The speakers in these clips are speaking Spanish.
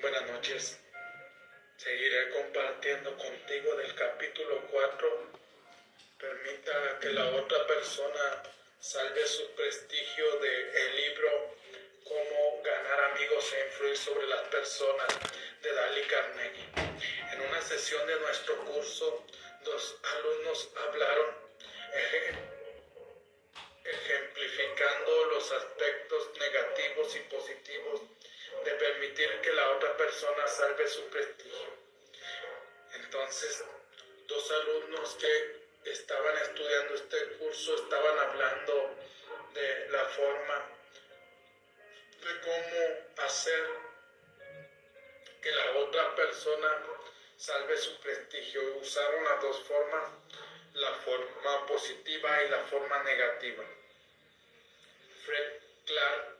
Buenas noches. Seguiré compartiendo contigo del capítulo 4. Permita que la otra persona salve su prestigio del el libro Cómo ganar amigos e influir sobre las personas de Dali Carnegie. En una sesión de nuestro curso, dos alumnos hablaron ejemplificando los aspectos negativos y positivos de permitir que la otra persona salve su prestigio. Entonces, dos alumnos que estaban estudiando este curso estaban hablando de la forma de cómo hacer que la otra persona salve su prestigio. Usaron las dos formas, la forma positiva y la forma negativa. Fred Clark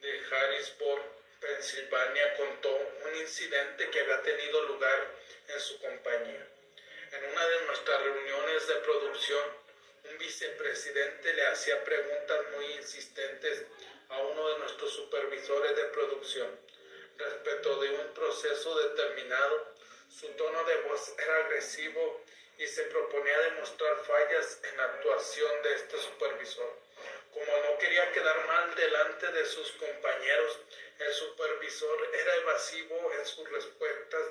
de Harrisburg Pensilvania contó un incidente que había tenido lugar en su compañía. En una de nuestras reuniones de producción, un vicepresidente le hacía preguntas muy insistentes a uno de nuestros supervisores de producción respecto de un proceso determinado. Su tono de voz era agresivo y se proponía demostrar fallas en la actuación de este supervisor. Como no quería quedar mal delante de sus compañeros, el supervisor era evasivo en sus respuestas.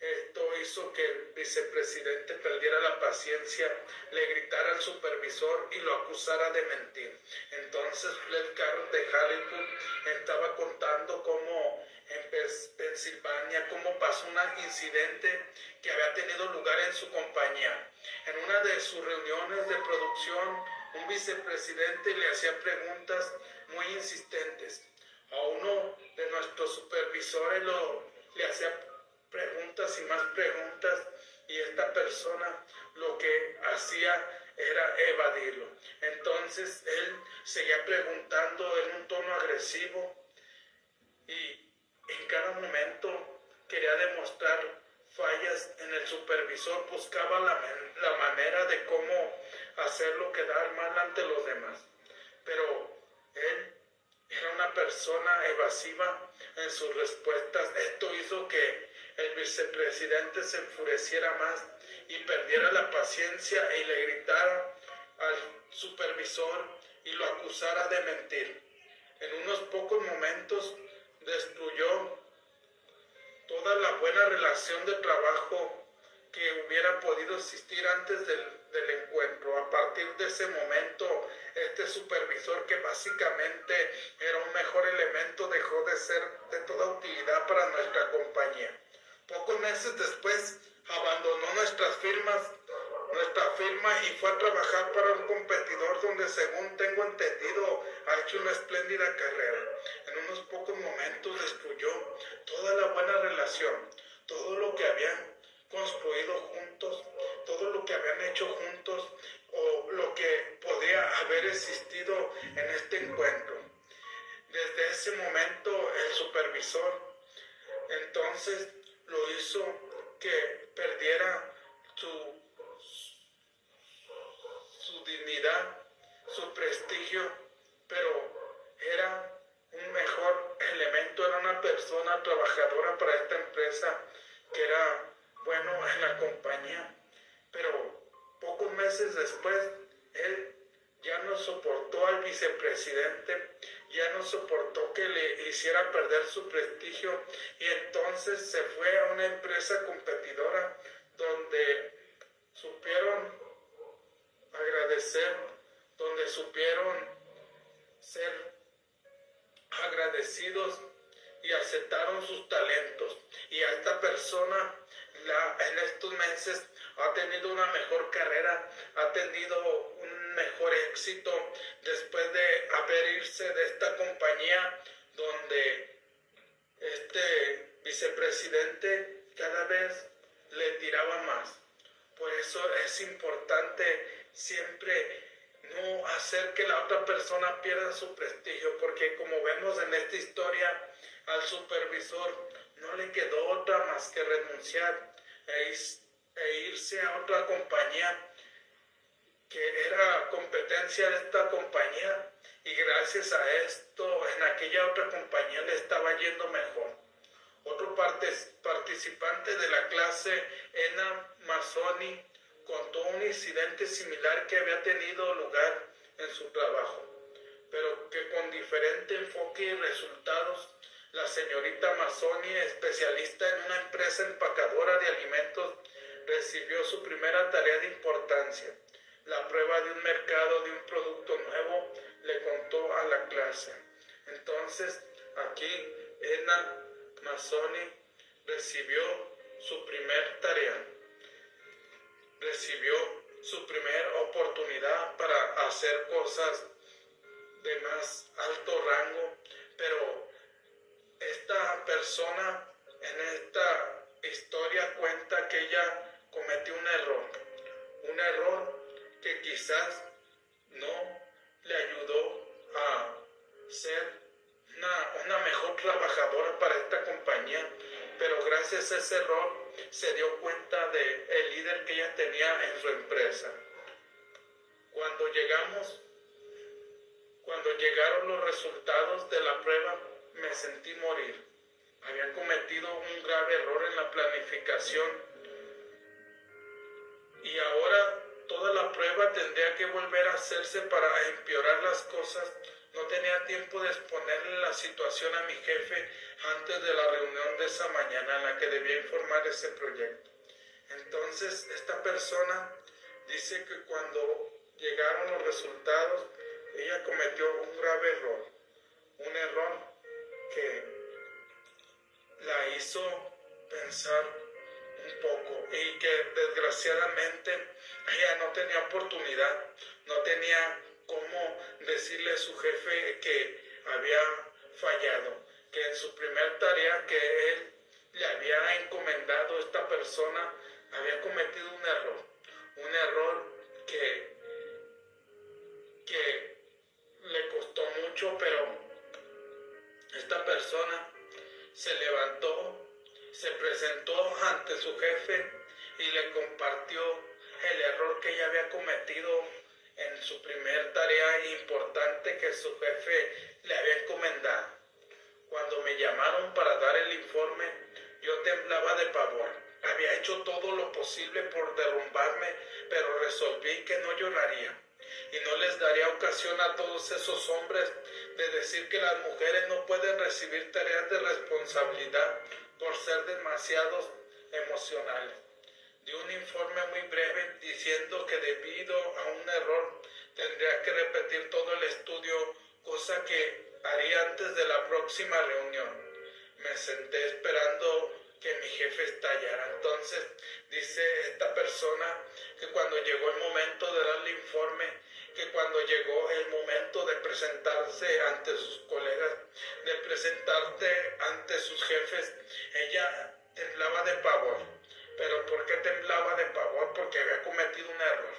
Esto hizo que el vicepresidente perdiera la paciencia, le gritara al supervisor y lo acusara de mentir. Entonces Fred de Hollywood estaba contando cómo en Pensilvania, cómo pasó un incidente que había tenido lugar en su compañía. En una de sus reuniones de producción, un vicepresidente le hacía preguntas muy insistentes a uno de nuestros supervisores lo, le hacía preguntas y más preguntas y esta persona lo que hacía era evadirlo. Entonces él seguía preguntando en un tono agresivo y en cada momento quería demostrar fallas en el supervisor, buscaba la, la manera de cómo hacerlo quedar mal ante los demás. Pero él era una persona evasiva en sus respuestas. Esto hizo que el vicepresidente se enfureciera más y perdiera la paciencia y le gritara al supervisor y lo acusara de mentir. En unos pocos momentos destruyó toda la buena relación de trabajo que hubiera podido existir antes del del encuentro. A partir de ese momento, este supervisor que básicamente era un mejor elemento dejó de ser de toda utilidad para nuestra compañía. Pocos meses después abandonó nuestras firmas, nuestra firma y fue a trabajar para un competidor donde según tengo entendido ha hecho una espléndida carrera. En unos pocos momentos destruyó toda la buena relación, todo lo que habían construido juntos, todo lo que habían hecho juntos o lo que podía haber existido en este encuentro. Desde ese momento el supervisor entonces lo hizo que perdiera su, su dignidad, su prestigio, pero era un mejor elemento, era una persona trabajadora para esta empresa que era bueno en la compañía, pero pocos meses después él ya no soportó al vicepresidente, ya no soportó que le hiciera perder su prestigio y entonces se fue a una empresa competidora donde supieron agradecer, donde supieron ser agradecidos y aceptaron sus talentos. Y esta persona en estos meses ha tenido una mejor carrera, ha tenido un mejor éxito después de haber irse de esta compañía donde este vicepresidente cada vez le tiraba más. Por eso es importante siempre no hacer que la otra persona pierda su prestigio, porque como vemos en esta historia, al supervisor no le quedó otra más que renunciar e, e, irse a otra compañía que era competencia de esta compañía y gracias a esto en aquella otra compañía le estaba yendo mejor. Otro participante de la clase, Ena Mazzoni, contó un incidente similar que había tenido lugar en su trabajo, pero que con diferente enfoque y resultados, la señorita Mazzoni, especialista en una empresa empacadora de alimentos, recibió su primera tarea de importancia, la prueba de un mercado de un producto nuevo, le contó a la clase. Entonces, aquí, Ena Mazzoni recibió su primer tarea, recibió su primera oportunidad para hacer cosas de más alto rango, pero esta persona en esta historia cuenta que ella cometió un error, un error que quizás no le ayudó a ser una, mejor trabajadora para esta compañía, pero gracias a ese error se dio cuenta del el líder que ella tenía en su empresa. Cuando llegamos, cuando llegaron los resultados de la prueba, me sentí morir. Había cometido un grave error en la planificación y ahora toda la prueba tendría que volver a hacerse para empeorar las cosas no tenía tiempo de exponerle la situación a mi jefe antes de la reunión de esa mañana en la que debía informar ese proyecto. Entonces, esta persona dice que cuando llegaron los resultados, ella cometió un grave error, un error que la hizo pensar un poco y que desgraciadamente ella no tenía oportunidad, no tenía cómo decirle a su jefe que había fallado, que en su primer tarea que él le había encomendado a esta persona había cometido un error, un error que, que le costó mucho, pero esta persona se levantó, se presentó ante su jefe y le compartió el error que ella había cometido en su primer tarea importante que su jefe le había encomendado. Cuando me llamaron para dar el informe, yo temblaba de pavor. Había hecho todo lo posible por derrumbarme, pero resolví que no lloraría y no les daría ocasión a todos esos hombres de decir que las mujeres no pueden recibir tareas de responsabilidad por ser demasiados emocionales de un informe muy breve diciendo que debido a un error tendría que repetir todo el estudio, cosa que haría antes de la próxima reunión. Me senté esperando que mi jefe estallara. Entonces dice esta persona que cuando llegó el momento de darle informe, que cuando llegó el momento de presentarse ante sus colegas, de presentarte ante sus jefes, ella temblaba de pavor pero ¿por qué temblaba de pavor? Porque había cometido un error.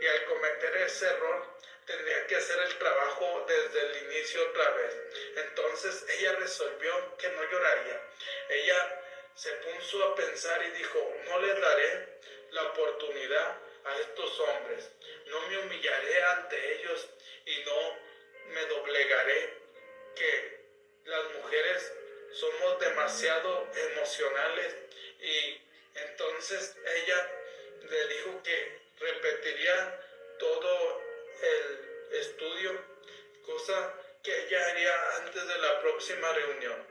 Y al cometer ese error, tendría que hacer el trabajo desde el inicio otra vez. Entonces ella resolvió que no lloraría. Ella se puso a pensar y dijo, no les daré la oportunidad a estos hombres, no me humillaré ante ellos y no me doblegaré, que las mujeres somos demasiado emocionales y entonces ella le dijo que repetiría todo el estudio, cosa que ella haría antes de la próxima reunión.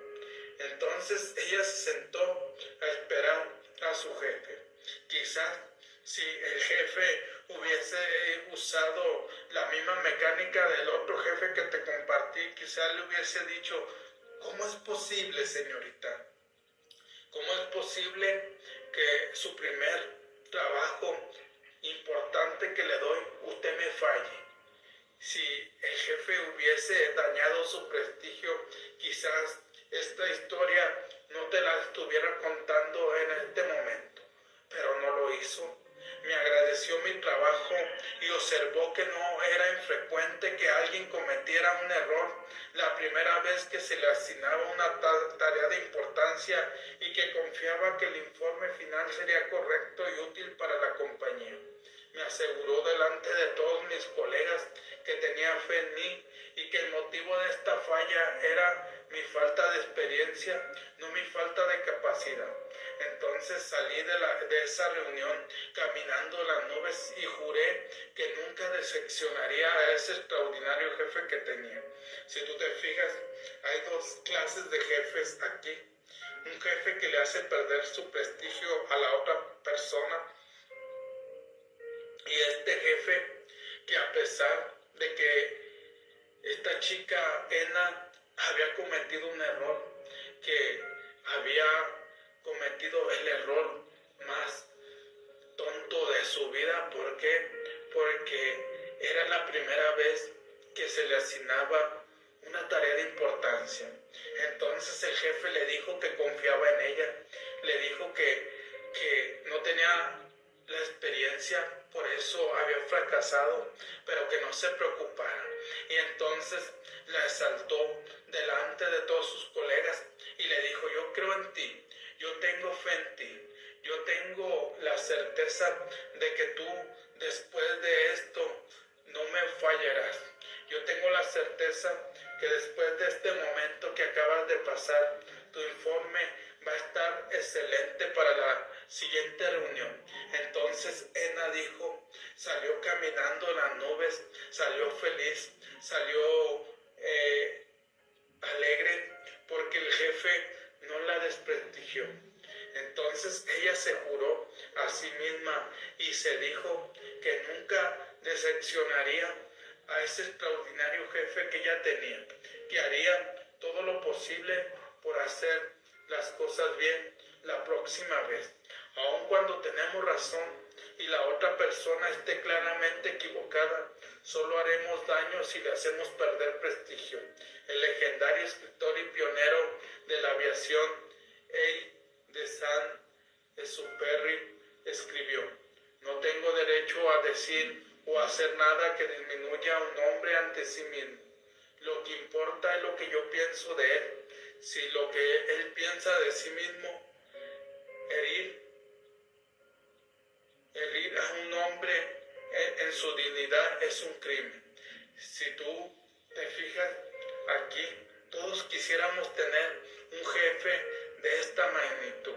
Entonces ella se sentó a esperar a su jefe. Quizás si el jefe hubiese usado la misma mecánica del otro jefe que te compartí, quizás le hubiese dicho, ¿cómo es posible, señorita? ¿Cómo es posible que su primer trabajo importante que le doy, usted me falle. Si el jefe hubiese dañado su prestigio, quizás esta historia no te la estuviera contando observó que no era infrecuente que alguien cometiera un error la primera vez que se le asignaba una tarea de importancia y que confiaba que el informe final sería correcto y útil para la compañía. me aseguró delante de todos mis colegas que tenía fe en mí y que el motivo de esta falla era mi falta de experiencia, no mi falta de capacidad. Salí de, la, de esa reunión caminando las nubes y juré que nunca decepcionaría a ese extraordinario jefe que tenía. Si tú te fijas, hay dos clases de jefes aquí. Un jefe que le hace perder su prestigio a la otra persona y este jefe que a pesar de que esta chica Ena había cometido un error, que había cometido el error más tonto de su vida. ¿Por qué? Porque era la primera vez que se le asignaba una tarea de importancia. Entonces el jefe le dijo que confiaba en ella, le dijo que, que no tenía la experiencia, por eso había fracasado, pero que no se preocupara. Y entonces la exaltó delante de todos sus colegas y le dijo, yo creo en ti, yo tengo fe en ti, yo tengo la certeza de que tú después de esto no me fallarás. Yo tengo la certeza que después de este momento que acabas de pasar, tu informe va a estar excelente para la siguiente reunión. Entonces Ena dijo, salió caminando en las nubes, salió feliz, salió eh, alegre, porque el jefe no la desprestigió. Entonces ella se juró a sí misma y se dijo que nunca decepcionaría a ese extraordinario jefe que ella tenía, que haría todo lo posible por hacer las cosas bien la próxima vez. Aun cuando tenemos razón y la otra persona esté claramente equivocada, solo haremos daño si le hacemos perder prestigio. El legendario escritor y pionero de la aviación, A. de San Exupéry, escribió, no tengo derecho a decir o hacer nada que disminuya a un hombre ante sí mismo. Lo que importa es lo que yo pienso de él. Si lo que él piensa de sí mismo, herir, herir a un hombre en, su dignidad es un crimen. Si tú te fijas aquí, todos quisiéramos tener un jefe de esta magnitud.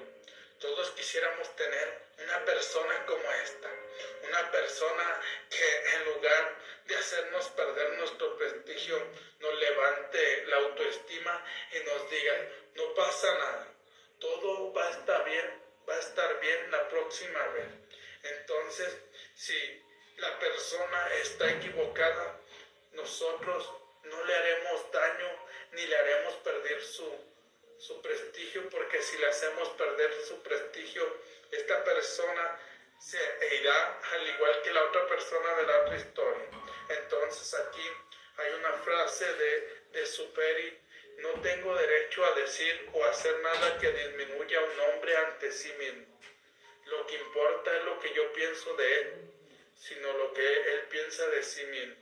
Todos quisiéramos tener una persona como esta, una persona que en lugar de hacernos perder nuestro prestigio, nos levante la autoestima y nos diga, no pasa nada, todo va a estar bien, va a estar bien la próxima vez. Entonces, si la persona está equivocada, nosotros no le haremos daño ni le haremos perder su, su prestigio, porque si le hacemos perder su prestigio, esta persona se irá al igual que la otra persona de la otra historia. Entonces aquí hay una frase de, de Superi, no tengo derecho a decir o hacer nada que disminuya a un hombre ante sí mismo. Lo que importa es lo que yo pienso de él, sino lo que él piensa de sí mismo.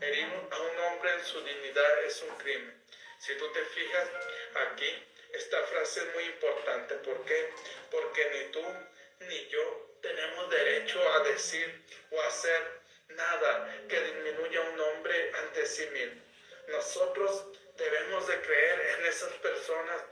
Herir a un hombre en su dignidad es un crimen. Si tú te fijas aquí, esta frase es muy importante. ¿Por qué? Porque ni tú ni yo tenemos derecho a decir o hacer nada que disminuya a un hombre ante sí mismo. Nosotros debemos de creer en esas personas.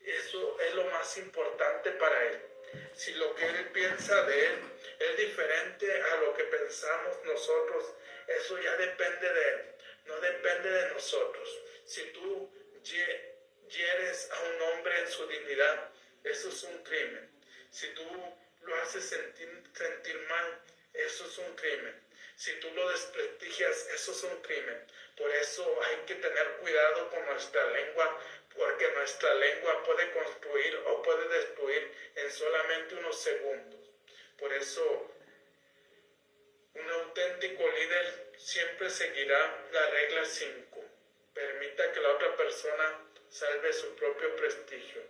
Eso es lo más importante para él. Si lo que él piensa de él es diferente a lo que pensamos nosotros, eso ya depende de él, no depende de nosotros. Si tú hieres a un hombre en su dignidad, eso es un crimen. Si tú lo haces sentir, sentir mal, eso es un crimen. Si tú lo desprestigias, eso es un crimen. Por eso hay que tener cuidado con nuestra lengua, porque nuestra lengua puede construir o puede destruir en solamente unos segundos. Por eso un auténtico líder siempre seguirá la regla 5. Permita que la otra persona salve su propio prestigio.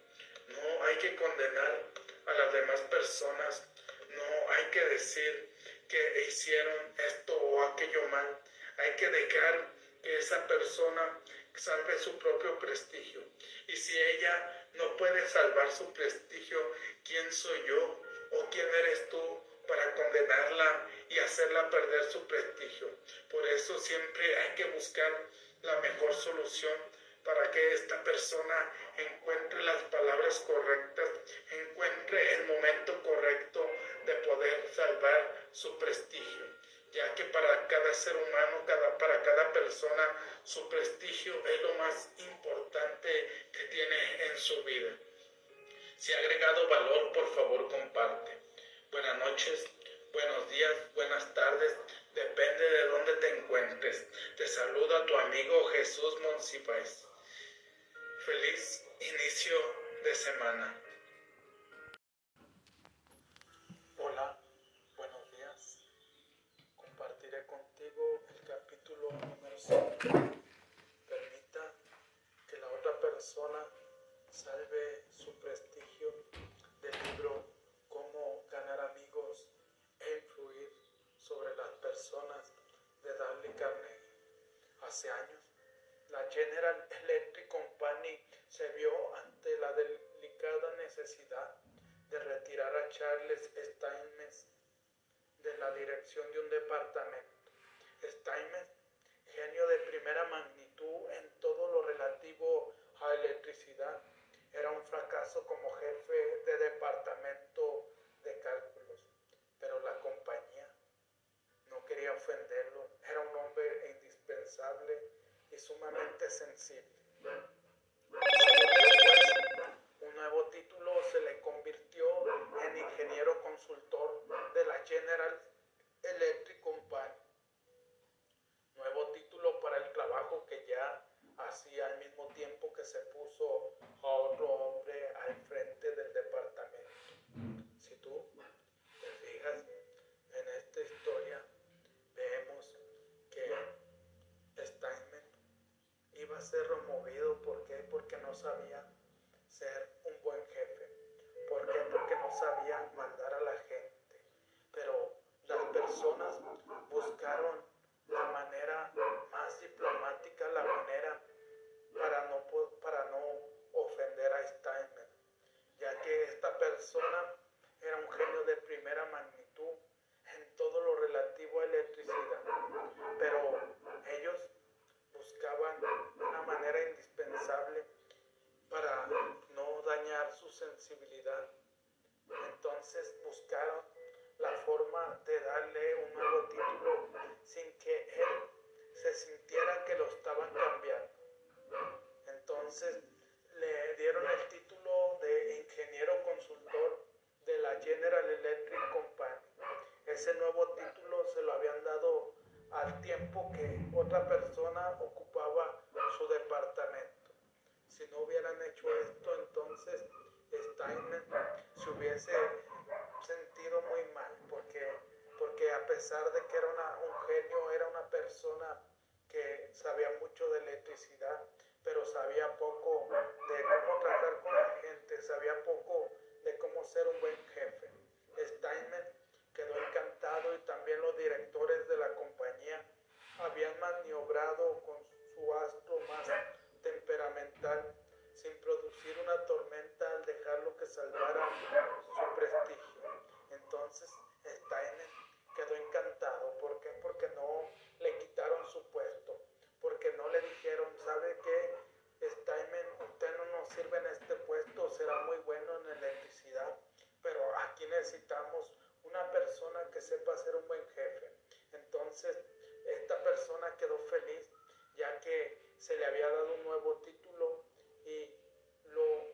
No hay que condenar a las demás personas. No hay que decir que hicieron esto o aquello mal. Hay que dejar que esa persona salve su propio prestigio. Y si ella no puede salvar su prestigio, ¿quién soy yo? ¿O quién eres tú? para condenarla y hacerla perder su prestigio. Por eso siempre hay que buscar la mejor solución para que esta persona encuentre las palabras correctas, encuentre el momento correcto de poder salvar su prestigio, ya que para cada ser humano, cada, para cada persona, su prestigio es lo más importante que tiene en su vida. Si ha agregado valor, por favor comparte. Buenas noches, buenos días, buenas tardes, depende de dónde te encuentres. Te saluda tu amigo Jesús Monsipais. Feliz inicio de semana. Permita que la otra persona salve su prestigio del libro Cómo ganar amigos e influir sobre las personas de Dale Carnegie. Hace años, la General Electric Company se vio ante la delicada necesidad de retirar a Charles Steinmetz de la dirección de un departamento. Steinmetz, genio de primera magnitud en todo lo relativo a electricidad, era un fracaso como jefe de departamento de cálculos, pero la compañía no quería ofenderlo. Era un hombre indispensable y sumamente sensible. Un nuevo título se le convirtió en ingeniero consultor de la General Electric Company. Nuevo título para el trabajo que ya hacía al mismo tiempo que se puso a otro hombre al frente del departamento. Si tú te fijas en esta historia, vemos que Steinmetz iba a ser removido. ¿Por qué? Porque no sabía ser un buen jefe. ¿Por qué? Porque no sabía mandar a la gente. Pero las personas buscaron la manera más diplomática, la manera para no, para no ofender a Steinmetz, ya que esta persona era un genio de primera magnitud en todo lo pero ellos buscaban una manera indispensable para no dañar su sensibilidad. Entonces buscaron la forma de darle un nuevo título sin que él se sintiera que lo estaban cambiando. Entonces le dieron el título de ingeniero consultor de la General Electric Company. Ese nuevo título al tiempo que otra persona ocupaba su departamento. Si no hubieran hecho esto, entonces Steiner se hubiese sentido muy mal, porque, porque a pesar de que era un genio, era una persona que sabía mucho de electricidad, pero sabía poco de cómo tratar con la gente, sabía poco de cómo ser un buen jefe. Steinmetz quedó encantado y también los directores de la compañía habían con su astro más temperamental sin producir una tormenta al dejarlo que salvara su prestigio. Entonces Steinmetz quedó encantado. ¿Por qué? Porque no le quitaron su puesto. Porque no le dijeron, ¿sabe qué? Steinmetz, usted no nos sirve en este puesto, será muy bueno en electricidad, pero aquí necesitamos una persona que sepa ser un buen jefe. Feliz ya que se le había dado un nuevo título y lo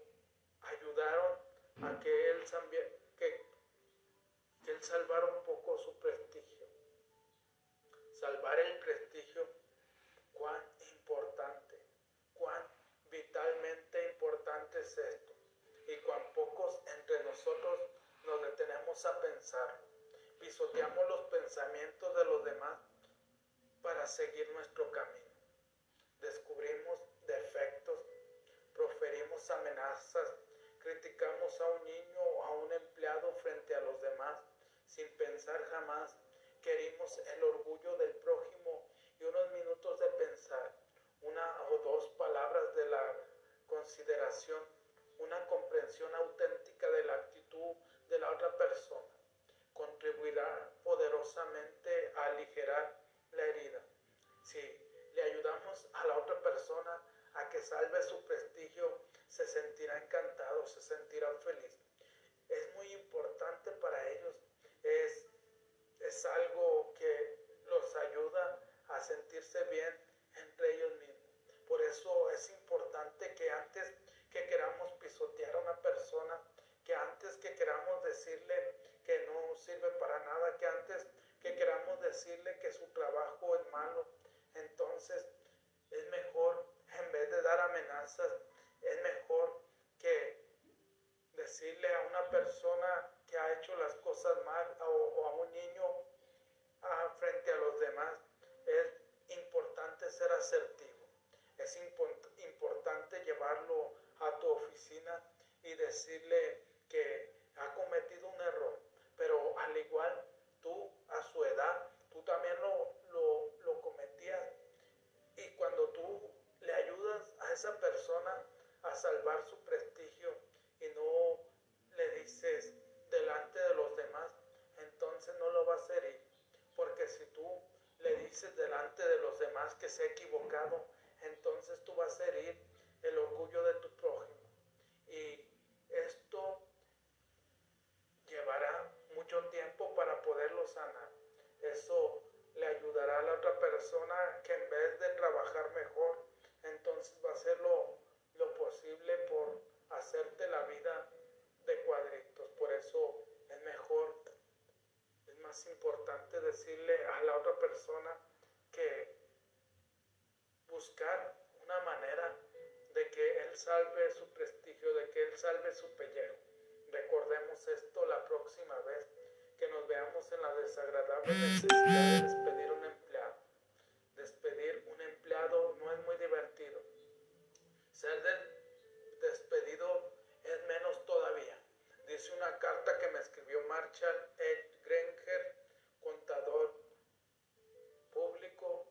ayudaron a que él, que, que él salvara un poco su prestigio. Salvar el prestigio, cuán importante, cuán vitalmente importante es esto. Y cuán pocos entre nosotros nos detenemos a pensar. Pisoteamos los pensamientos de los demás para seguir nuestro camino. Descubrimos defectos, proferimos amenazas, criticamos a un niño o a un empleado frente a los demás sin pensar jamás que herimos el orgullo del prójimo y unos minutos de pensar, una o dos palabras de la consideración, una comprensión auténtica de la actitud de la otra persona, si le ayudamos a la otra persona a que salve su prestigio, se sentirá encantado, se sentirá feliz. Es muy importante para ellos. Es, es algo que los ayuda a sentirse bien entre ellos mismos. Por eso es importante que antes que queramos pisotear a una persona, que antes que queramos decirle que no sirve para nada, que antes que queramos decirle que su trabajo es malo, entonces es mejor, en vez de dar amenazas, es mejor que decirle a una persona que ha hecho las cosas mal o, a un niño frente a los demás, es importante ser asertivo. Es importante llevarlo a tu oficina y decirle que ha cometido un error, pero al igual su prestigio y no le dices delante de los demás, entonces no lo va a hacer. Porque si tú le dices delante de los demás que se ha equivocado, entonces tú vas a herir el orgullo de tu prójimo. Y esto llevará mucho tiempo para poderlo sanar. Eso le ayudará a la otra persona que en vez de trabajar mejor, entonces va a hacer lo, lo posible por hacerte la vida de cuadritos. Por eso es mejor, es más importante decirle a la otra persona que buscar una manera de que Él salve su prestigio, de que Él salve su pellejo. Esto la próxima vez que nos veamos en la desagradable necesidad de despedir un empleado. Despedir un empleado no es muy divertido. Ser despedido es menos todavía. Dice una carta que me escribió Marshall Ed Granger, contador público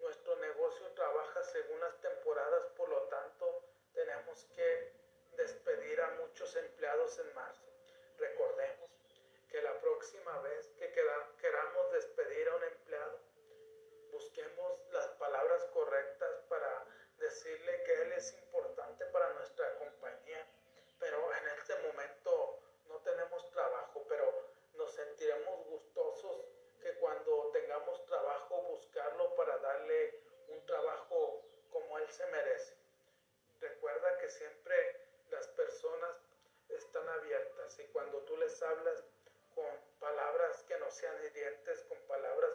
nuestro negocio trabaja según las temporadas, por lo tanto tenemos que despedir a muchos empleados en marzo. Recordemos que la próxima vez que queramos despedir a un empleado, busquemos las palabras correctas para decirle que él es importante para nuestra compañía, pero en este momento no tenemos trabajo, pero nos sentiremos gustosos que cuando tengamos trabajo buscarlo para darle un trabajo como él se merece. Recuerda siempre las personas están abiertas y cuando tú les hablas con palabras que no sean hirientes, con palabras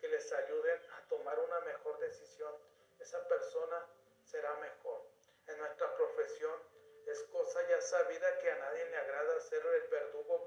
que les ayuden a tomar una mejor decisión, esa persona será mejor. En nuestra profesión es cosa ya sabida que a nadie le agrada ser el verdugo,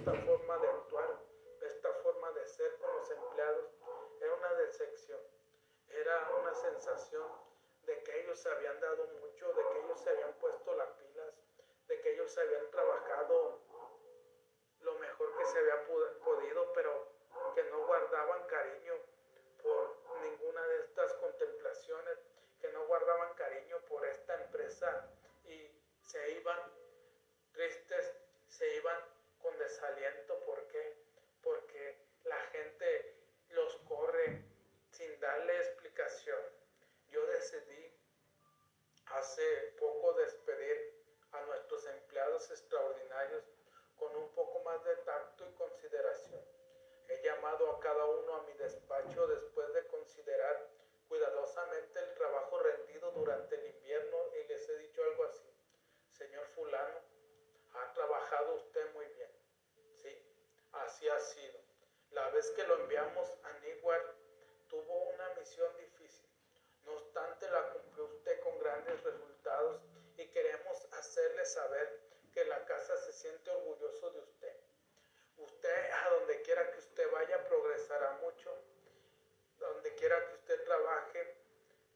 esta forma de actuar, esta forma de ser con los empleados, era una decepción sensación de que ellos se habían dado mucho, de que ellos se habían puesto las pilas, de que ellos se habían trabajado lo mejor que se había podido, pero que no guardaban cariño por ninguna de estas contemplaciones, que no guardaban cariño por esta empresa y se iban tristes, se iban con desaliento. ¿Por qué? Porque la gente los corre sin darle explicación. Yo decidí hace poco despedir a nuestros empleados extraordinarios con un poco más de tacto y consideración. He llamado a cada uno a mi despacho después de considerar cuidadosamente el trabajo rendido durante el invierno y les he dicho algo así. Señor fulano, ha trabajado usted muy bien. Sí, así ha sido. La vez que lo enviamos a Newark tuvo una misión difícil. No obstante, la cumplió usted con grandes resultados y queremos hacerle saber que la casa se siente orgulloso de usted. Usted, a donde quiera que usted vaya, progresará mucho. Donde quiera que usted trabaje,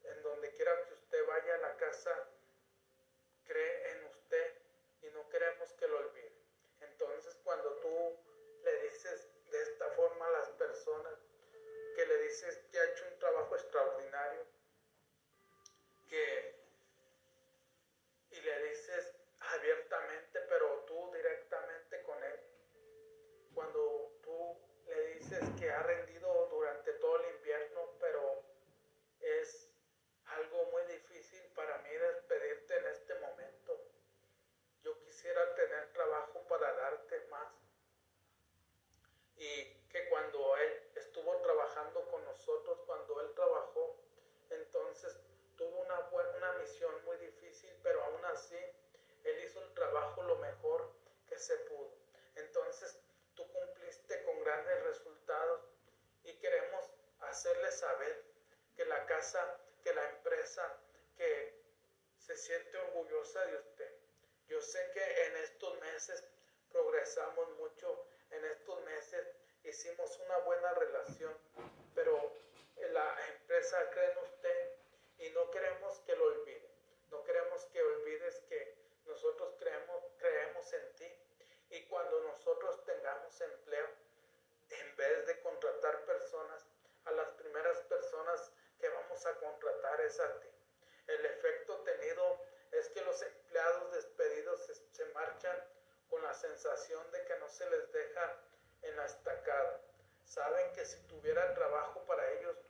en donde quiera que usted vaya, la casa cree en usted y no queremos que lo olvide. Entonces, cuando tú le dices de esta forma a las personas que le dices que ha hecho un trabajo extraordinario, que y le dices abiertamente, pero tú directamente con él. Cuando tú le dices que ha rendido durante todo el invierno, pero es algo muy difícil para mí despedirte en este momento. Yo quisiera tener trabajo para darte más y que cuando Él estuvo trabajando con nosotros, cuando Él trabajó, entonces tuvo una, una misión muy difícil, pero aún así Él hizo el trabajo lo mejor que se pudo. Entonces tú cumpliste con grandes resultados y queremos hacerle saber que la casa, que la empresa, que se siente orgullosa de usted. Yo sé que en estos meses progresamos mucho en estos meses hicimos una buena relación, pero la empresa cree en usted y no queremos que lo olvide. No queremos que olvides que nosotros creemos, creemos en ti y cuando nosotros tengamos empleo, en vez de contratar personas, a las primeras personas que vamos a contratar es a ti. El efecto tenido es que los empleados despedidos se, se marchan con la sensación de que no se les deja en la estacada. Saben que si tuviera trabajo para ellos, los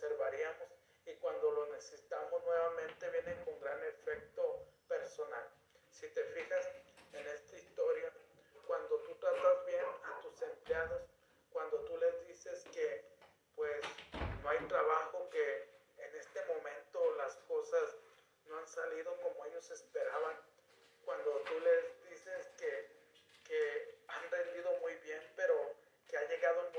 conservaríamos y cuando lo necesitamos nuevamente vienen con gran efecto personal. Si te fijas en esta historia, cuando tú tratas bien a tus empleados, cuando tú les dices que pues no hay trabajo, que en este momento las cosas no han salido como ellos esperaban, cuando tú les dices que, que han rendido muy bien, pero que ha llegado